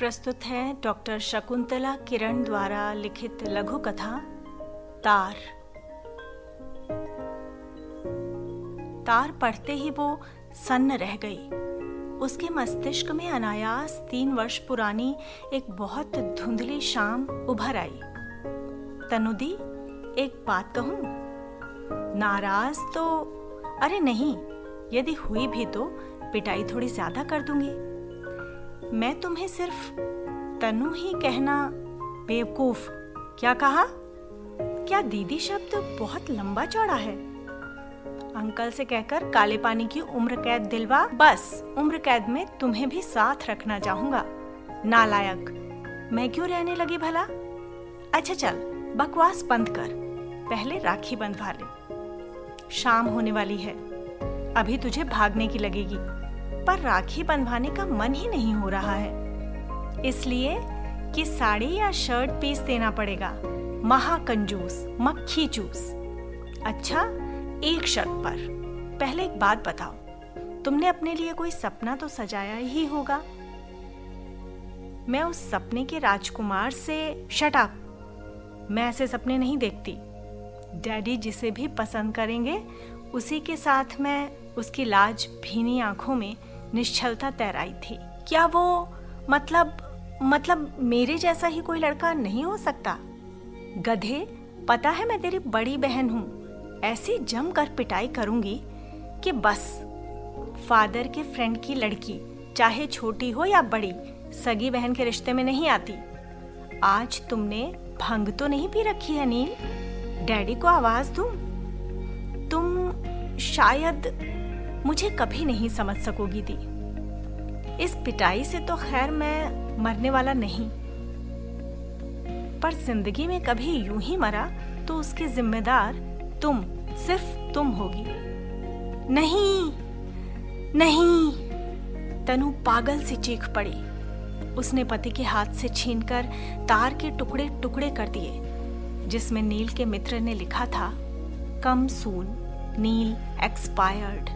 प्रस्तुत है डॉक्टर शकुंतला किरण द्वारा लिखित लघु कथा, तार। तार पढ़ते ही वो सन्न रह गई। उसके मस्तिष्क में अनायास तीन वर्ष पुरानी एक बहुत धुंधली शाम उभर आई। तनुदी, एक बात कहूँ? नाराज़ तो अरे नहीं, यदि हुई भी तो पिटाई थोड़ी ज़्यादा कर दूँगी। मैं तुम्हें सिर्फ़ तनु ही कहना बेवकूफ़। क्या कहा? क्या दीदी शब्द बहुत लंबा चौड़ा है? अंकल से कहकर काले पानी की उम्र कैद दिलवा, बस, उम्र कैद में तुम्हें भी साथ रखना चाहूँगा। नालायक, मैं क्यों रहने लगी भला? अच्छा चल, बकवास बंद कर। पहले राखी बंधवा ले। शाम होने वाली है। अभी तुझे भागने की लगेगी। पर राखी बंधवाने का मन ही नहीं हो रहा है। इसलिए कि साड़ी या शर्ट पीस देना पड़ेगा। महाकंजूस, मक्खी चूस। अच्छा एक शर्त पर। पहले एक बात बताओ। तुमने अपने लिए कोई सपना तो सजाया ही होगा। मैं उस सपने के राजकुमार से शट मैं ऐसे सपने नहीं देखती। डैडी जिसे भी पसंद करेंगे, उसी के साथ मैं उसकी लाज भीनी आँखों में निश्चलता तैराई थी। क्या वो मतलब मतलब मेरे जैसा ही कोई लड़का नहीं हो सकता? गधे, पता है मैं तेरी बड़ी बहन हूँ। ऐसी जम कर पिटाई करूँगी कि बस, फादर के फ्रेंड की लड़की, चाहे छोटी हो या बड़ी, सगी बहन के रिश्ते में नहीं आती। आज तुमने भंग तो नहीं पी रखी है नील? डैडी को आवाज़ दूँ? तुम शायद मुझे कभी नहीं समझ सकोगी दी। इस पिटाई से तो खैर मैं मरने वाला नहीं। पर ज़िंदगी में कभी यूँ ही मरा तो उसके जिम्मेदार तुम, सिर्फ़ तुम होगी। नहीं नहीं, तनु पागल सी चीख पड़ी। उसने पति के हाथ से छीनकर तार के टुकड़े टुकड़े कर दिए, जिसमें नील के मित्र ने लिखा था, कम सून, नील एक्सपायर्ड।